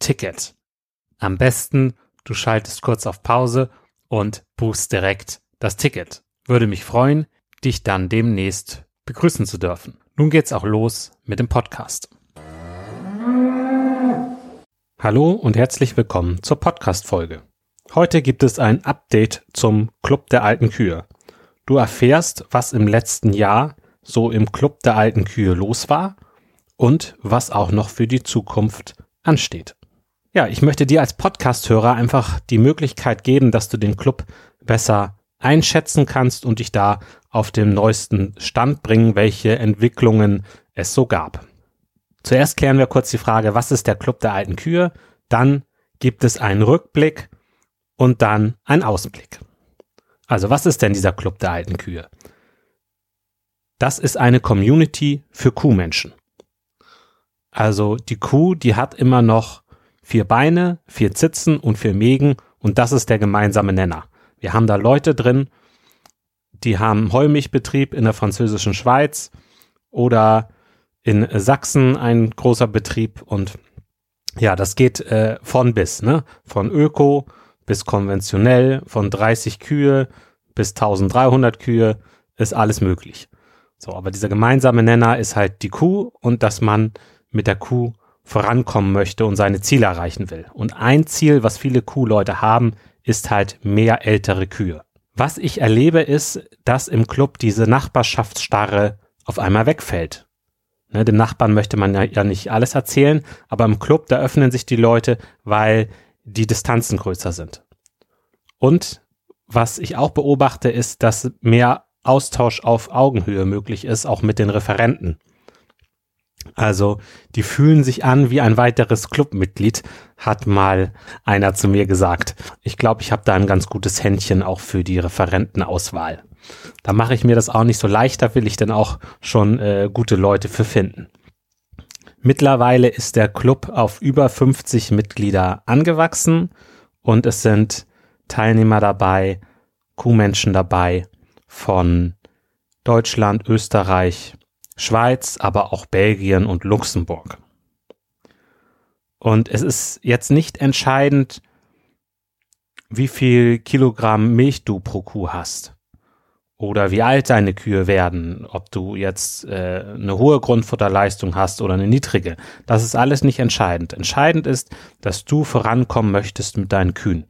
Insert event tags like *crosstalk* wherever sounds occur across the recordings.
Ticket. Am besten, du schaltest kurz auf Pause und buchst direkt das Ticket. Würde mich freuen, dich dann demnächst begrüßen zu dürfen. Nun geht's auch los mit dem Podcast. Hallo und herzlich willkommen zur Podcast-Folge. Heute gibt es ein Update zum Club der alten Kühe. Du erfährst, was im letzten Jahr so im Club der alten Kühe los war und was auch noch für die Zukunft ansteht. Ja, ich möchte dir als Podcast-Hörer einfach die Möglichkeit geben, dass du den Club besser einschätzen kannst und dich da auf den neuesten Stand bringen, welche Entwicklungen es so gab. Zuerst klären wir kurz die Frage, was ist der Club der alten Kühe? Dann gibt es einen Rückblick und dann einen Ausblick. Also was ist denn dieser Club der alten Kühe? Das ist eine Community für Kuhmenschen. Also die Kuh, die hat immer noch vier Beine, vier Zitzen und vier Mägen und das ist der gemeinsame Nenner. Wir haben da Leute drin, die haben Heumilchbetrieb in der französischen Schweiz oder in Sachsen ein großer Betrieb und ja, das geht äh, von bis, ne? Von Öko bis konventionell, von 30 Kühe bis 1300 Kühe ist alles möglich. So, aber dieser gemeinsame Nenner ist halt die Kuh und dass man mit der Kuh vorankommen möchte und seine Ziele erreichen will. Und ein Ziel, was viele Kuhleute haben, ist halt mehr ältere Kühe. Was ich erlebe, ist, dass im Club diese Nachbarschaftsstarre auf einmal wegfällt. Ne, dem Nachbarn möchte man ja, ja nicht alles erzählen, aber im Club, da öffnen sich die Leute, weil die Distanzen größer sind. Und was ich auch beobachte, ist, dass mehr Austausch auf Augenhöhe möglich ist, auch mit den Referenten. Also, die fühlen sich an wie ein weiteres Clubmitglied, hat mal einer zu mir gesagt. Ich glaube, ich habe da ein ganz gutes Händchen auch für die Referentenauswahl. Da mache ich mir das auch nicht so leicht, da will ich dann auch schon äh, gute Leute für finden. Mittlerweile ist der Club auf über 50 Mitglieder angewachsen und es sind Teilnehmer dabei, Kuhmenschen dabei von Deutschland, Österreich, Schweiz, aber auch Belgien und Luxemburg. Und es ist jetzt nicht entscheidend, wie viel Kilogramm Milch du pro Kuh hast oder wie alt deine Kühe werden, ob du jetzt äh, eine hohe Grundfutterleistung hast oder eine niedrige. Das ist alles nicht entscheidend. Entscheidend ist, dass du vorankommen möchtest mit deinen Kühen.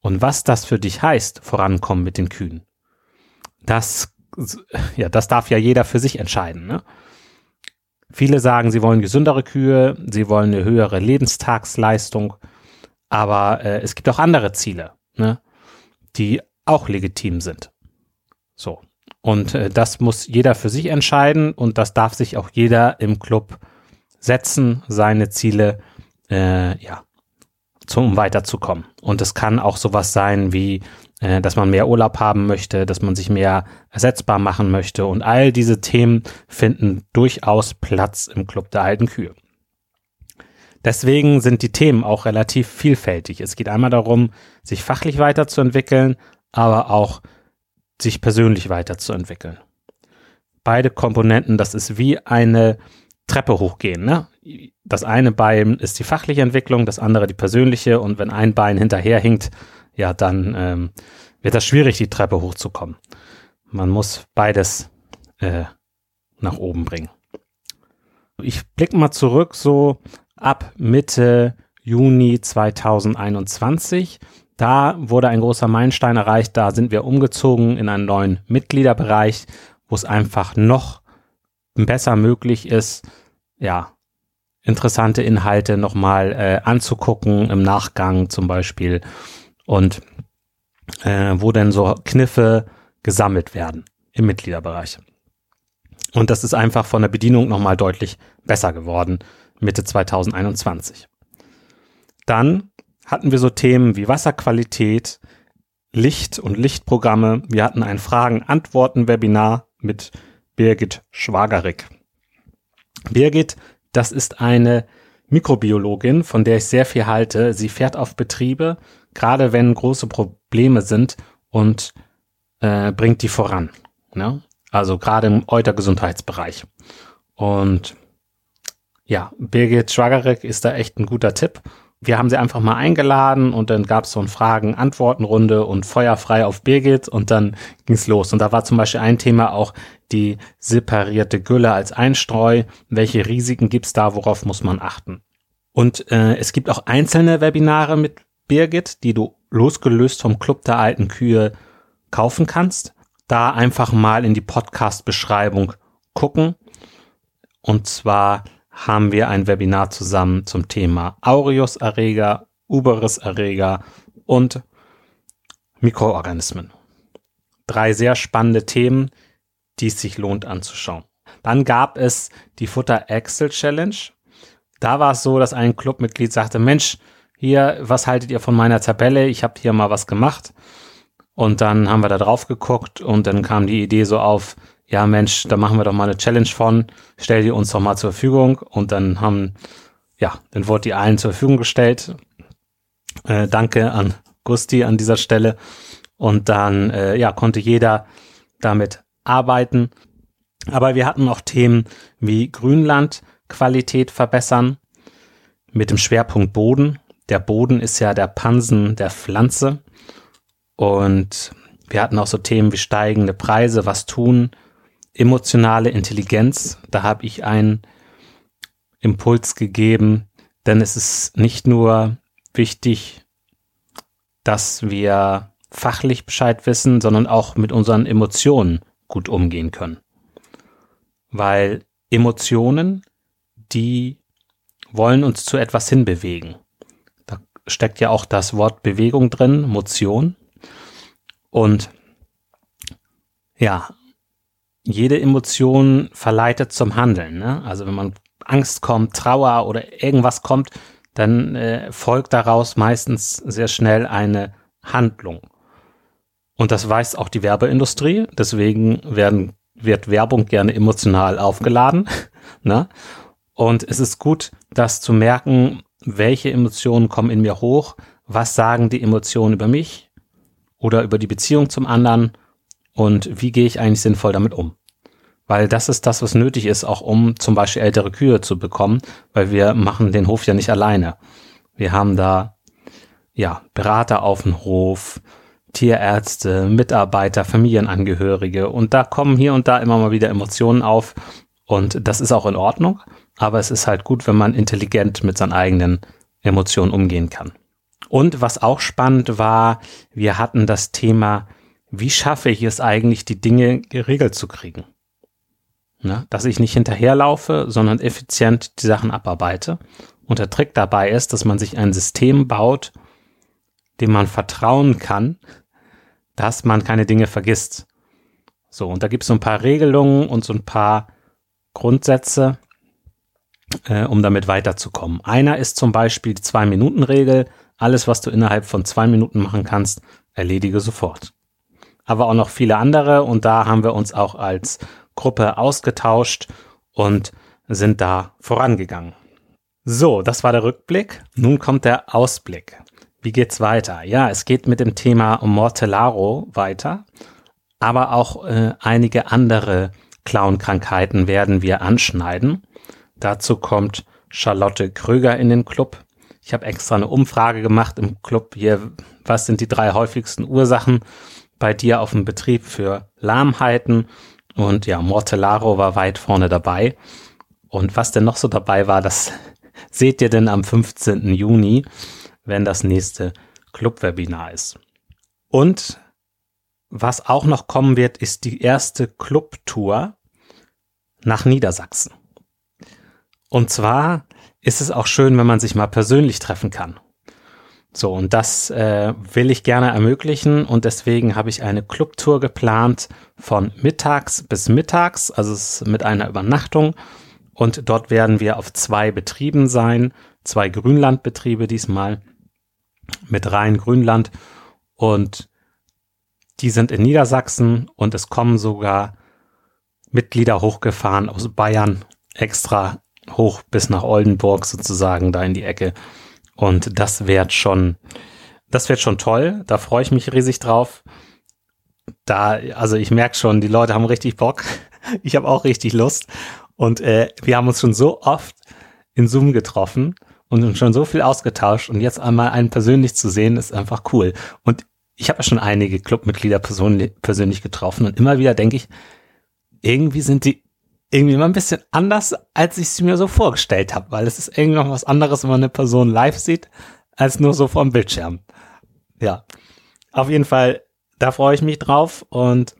Und was das für dich heißt, vorankommen mit den Kühen, das, ja, das darf ja jeder für sich entscheiden. Ne? Viele sagen, sie wollen gesündere Kühe, sie wollen eine höhere Lebenstagsleistung, aber äh, es gibt auch andere Ziele, ne, die auch legitim sind. So. Und äh, das muss jeder für sich entscheiden und das darf sich auch jeder im Club setzen, seine Ziele, äh, ja, zum, um weiterzukommen. Und es kann auch sowas sein wie, äh, dass man mehr Urlaub haben möchte, dass man sich mehr ersetzbar machen möchte. Und all diese Themen finden durchaus Platz im Club der alten Kühe. Deswegen sind die Themen auch relativ vielfältig. Es geht einmal darum, sich fachlich weiterzuentwickeln, aber auch sich persönlich weiterzuentwickeln. Beide Komponenten, das ist wie eine Treppe hochgehen. Ne? Das eine Bein ist die fachliche Entwicklung, das andere die persönliche. Und wenn ein Bein hinterherhinkt, ja, dann ähm, wird das schwierig, die Treppe hochzukommen. Man muss beides äh, nach oben bringen. Ich blicke mal zurück, so ab Mitte Juni 2021. Da wurde ein großer Meilenstein erreicht. Da sind wir umgezogen in einen neuen Mitgliederbereich, wo es einfach noch besser möglich ist, ja, interessante Inhalte nochmal äh, anzugucken, im Nachgang zum Beispiel. Und äh, wo denn so Kniffe gesammelt werden im Mitgliederbereich. Und das ist einfach von der Bedienung nochmal deutlich besser geworden, Mitte 2021. Dann hatten wir so Themen wie Wasserqualität, Licht und Lichtprogramme. Wir hatten ein Fragen-Antworten-Webinar mit Birgit Schwagerig. Birgit, das ist eine Mikrobiologin, von der ich sehr viel halte. Sie fährt auf Betriebe, gerade wenn große Probleme sind und äh, bringt die voran. Ne? Also gerade im Eutergesundheitsbereich. Und ja, Birgit Schwagerig ist da echt ein guter Tipp wir haben sie einfach mal eingeladen und dann gab es so ein Fragen-Antworten-Runde und feuerfrei auf Birgit und dann ging's los. Und da war zum Beispiel ein Thema auch die separierte Gülle als Einstreu. Welche Risiken gibt's da? Worauf muss man achten? Und äh, es gibt auch einzelne Webinare mit Birgit, die du losgelöst vom Club der alten Kühe kaufen kannst. Da einfach mal in die Podcast-Beschreibung gucken. Und zwar haben wir ein Webinar zusammen zum Thema Aureus-Erreger, Uberus-Erreger und Mikroorganismen. Drei sehr spannende Themen, die es sich lohnt anzuschauen. Dann gab es die Futter Excel Challenge. Da war es so, dass ein Clubmitglied sagte, Mensch, hier, was haltet ihr von meiner Tabelle? Ich habe hier mal was gemacht. Und dann haben wir da drauf geguckt und dann kam die Idee so auf, ja Mensch, da machen wir doch mal eine Challenge von, stell die uns doch mal zur Verfügung und dann haben, ja, dann wurde die allen zur Verfügung gestellt. Äh, danke an Gusti an dieser Stelle und dann, äh, ja, konnte jeder damit arbeiten. Aber wir hatten auch Themen wie Grünlandqualität verbessern mit dem Schwerpunkt Boden. Der Boden ist ja der Pansen der Pflanze und wir hatten auch so Themen wie steigende Preise, was tun, emotionale Intelligenz. Da habe ich einen Impuls gegeben, denn es ist nicht nur wichtig, dass wir fachlich Bescheid wissen, sondern auch mit unseren Emotionen gut umgehen können. Weil Emotionen, die wollen uns zu etwas hinbewegen. Steckt ja auch das Wort Bewegung drin, Motion. Und ja, jede Emotion verleitet zum Handeln. Ne? Also wenn man Angst kommt, Trauer oder irgendwas kommt, dann äh, folgt daraus meistens sehr schnell eine Handlung. Und das weiß auch die Werbeindustrie. Deswegen werden, wird Werbung gerne emotional aufgeladen. *laughs* ne? Und es ist gut, das zu merken, welche Emotionen kommen in mir hoch, was sagen die Emotionen über mich oder über die Beziehung zum anderen und wie gehe ich eigentlich sinnvoll damit um. Weil das ist das, was nötig ist, auch um zum Beispiel ältere Kühe zu bekommen, weil wir machen den Hof ja nicht alleine. Wir haben da ja, Berater auf dem Hof, Tierärzte, Mitarbeiter, Familienangehörige und da kommen hier und da immer mal wieder Emotionen auf und das ist auch in Ordnung, aber es ist halt gut, wenn man intelligent mit seinen eigenen Emotionen umgehen kann. Und was auch spannend war, wir hatten das Thema, wie schaffe ich es eigentlich, die Dinge geregelt zu kriegen? Ne? Dass ich nicht hinterherlaufe, sondern effizient die Sachen abarbeite. Und der Trick dabei ist, dass man sich ein System baut, dem man vertrauen kann, dass man keine Dinge vergisst. So, und da gibt es so ein paar Regelungen und so ein paar Grundsätze, äh, um damit weiterzukommen. Einer ist zum Beispiel die Zwei-Minuten-Regel. Alles, was du innerhalb von zwei Minuten machen kannst, erledige sofort. Aber auch noch viele andere und da haben wir uns auch als Gruppe ausgetauscht und sind da vorangegangen. So, das war der Rückblick. Nun kommt der Ausblick. Wie geht's weiter? Ja, es geht mit dem Thema Mortellaro weiter, aber auch äh, einige andere Clown-Krankheiten werden wir anschneiden. Dazu kommt Charlotte Kröger in den Club. Ich habe extra eine Umfrage gemacht im Club hier, was sind die drei häufigsten Ursachen bei dir auf dem Betrieb für Lahmheiten? Und ja, Mortellaro war weit vorne dabei. Und was denn noch so dabei war, das *laughs* seht ihr denn am 15. Juni wenn das nächste Club-Webinar ist. Und was auch noch kommen wird, ist die erste Club-Tour nach Niedersachsen. Und zwar ist es auch schön, wenn man sich mal persönlich treffen kann. So, und das äh, will ich gerne ermöglichen und deswegen habe ich eine Clubtour geplant von mittags bis mittags, also mit einer Übernachtung. Und dort werden wir auf zwei Betrieben sein, zwei Grünlandbetriebe diesmal mit Rhein-Grünland und die sind in Niedersachsen und es kommen sogar Mitglieder hochgefahren aus Bayern extra hoch bis nach Oldenburg sozusagen da in die Ecke und das wird schon das wird schon toll, da freue ich mich riesig drauf. Da also ich merke schon, die Leute haben richtig Bock. *laughs* Ich habe auch richtig Lust und äh, wir haben uns schon so oft in Zoom getroffen und schon so viel ausgetauscht und jetzt einmal einen persönlich zu sehen, ist einfach cool. Und ich habe ja schon einige Clubmitglieder persönlich getroffen und immer wieder denke ich, irgendwie sind die irgendwie immer ein bisschen anders, als ich es mir so vorgestellt habe, weil es ist irgendwie noch was anderes, wenn man eine Person live sieht, als nur so vom Bildschirm. Ja, auf jeden Fall, da freue ich mich drauf und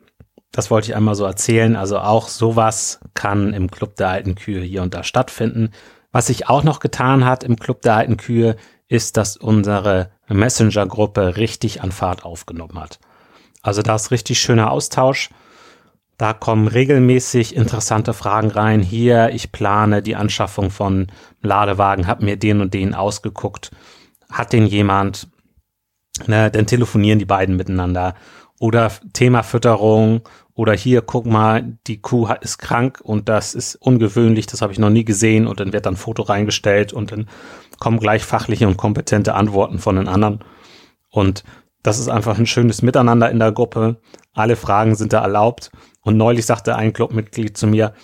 das wollte ich einmal so erzählen. Also auch sowas kann im Club der alten Kühe hier und da stattfinden. Was sich auch noch getan hat im Club der alten Kühe, ist, dass unsere Messenger-Gruppe richtig an Fahrt aufgenommen hat. Also da ist richtig schöner Austausch. Da kommen regelmäßig interessante Fragen rein. Hier, ich plane die Anschaffung von Ladewagen, habe mir den und den ausgeguckt. Hat den jemand? Ne, dann telefonieren die beiden miteinander. Oder Thema Fütterung oder hier, guck mal, die Kuh ist krank und das ist ungewöhnlich, das habe ich noch nie gesehen und dann wird dann ein Foto reingestellt und dann kommen gleich fachliche und kompetente Antworten von den anderen. Und das ist einfach ein schönes Miteinander in der Gruppe. Alle Fragen sind da erlaubt. Und neulich sagte ein Clubmitglied zu mir,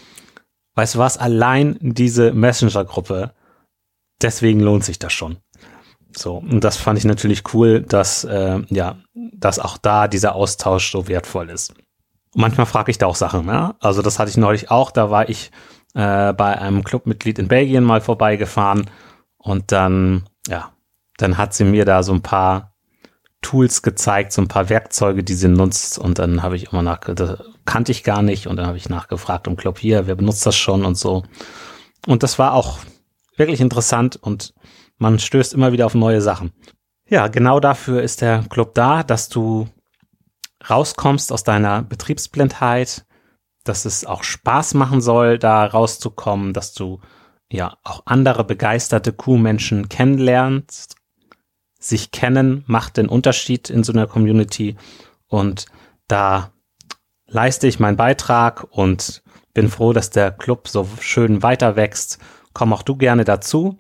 weißt du was, allein diese Messenger-Gruppe, deswegen lohnt sich das schon. So, und das fand ich natürlich cool, dass, äh, ja, dass auch da dieser Austausch so wertvoll ist manchmal frage ich da auch Sachen. Ne? Also das hatte ich neulich auch. Da war ich äh, bei einem Clubmitglied in Belgien mal vorbeigefahren und dann, ja, dann hat sie mir da so ein paar Tools gezeigt, so ein paar Werkzeuge, die sie nutzt. Und dann habe ich immer nach, das kannte ich gar nicht. Und dann habe ich nachgefragt im Club hier, wer benutzt das schon und so. Und das war auch wirklich interessant und man stößt immer wieder auf neue Sachen. Ja, genau dafür ist der Club da, dass du rauskommst aus deiner Betriebsblindheit, dass es auch Spaß machen soll, da rauszukommen, dass du ja auch andere begeisterte Kuhmenschen kennenlernst. Sich kennen macht den Unterschied in so einer Community und da leiste ich meinen Beitrag und bin froh, dass der Club so schön weiter wächst. Komm auch du gerne dazu.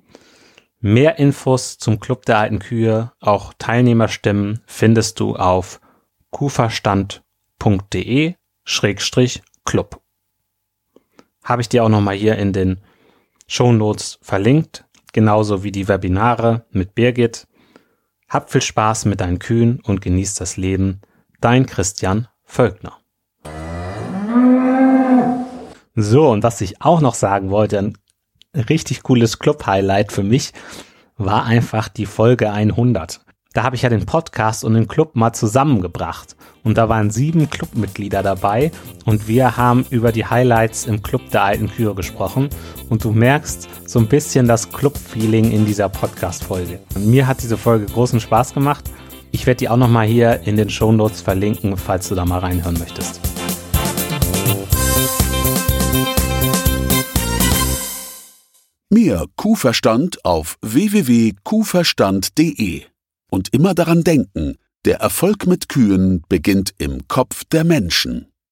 Mehr Infos zum Club der alten Kühe, auch Teilnehmerstimmen findest du auf kuhverstand.de Schrägstrich Club. Habe ich dir auch nochmal hier in den Show Notes verlinkt, genauso wie die Webinare mit Birgit. Hab viel Spaß mit deinen Kühen und genieß das Leben. Dein Christian Völkner. So, und was ich auch noch sagen wollte, ein richtig cooles Club-Highlight für mich war einfach die Folge 100. Da habe ich ja den Podcast und den Club mal zusammengebracht. Und da waren sieben Clubmitglieder dabei und wir haben über die Highlights im Club der alten Kühe gesprochen. Und du merkst so ein bisschen das Club-Feeling in dieser Podcast-Folge. Mir hat diese Folge großen Spaß gemacht. Ich werde die auch nochmal hier in den Show Notes verlinken, falls du da mal reinhören möchtest. Mehr Kuhverstand auf www.kuhverstand.de und immer daran denken, der Erfolg mit Kühen beginnt im Kopf der Menschen.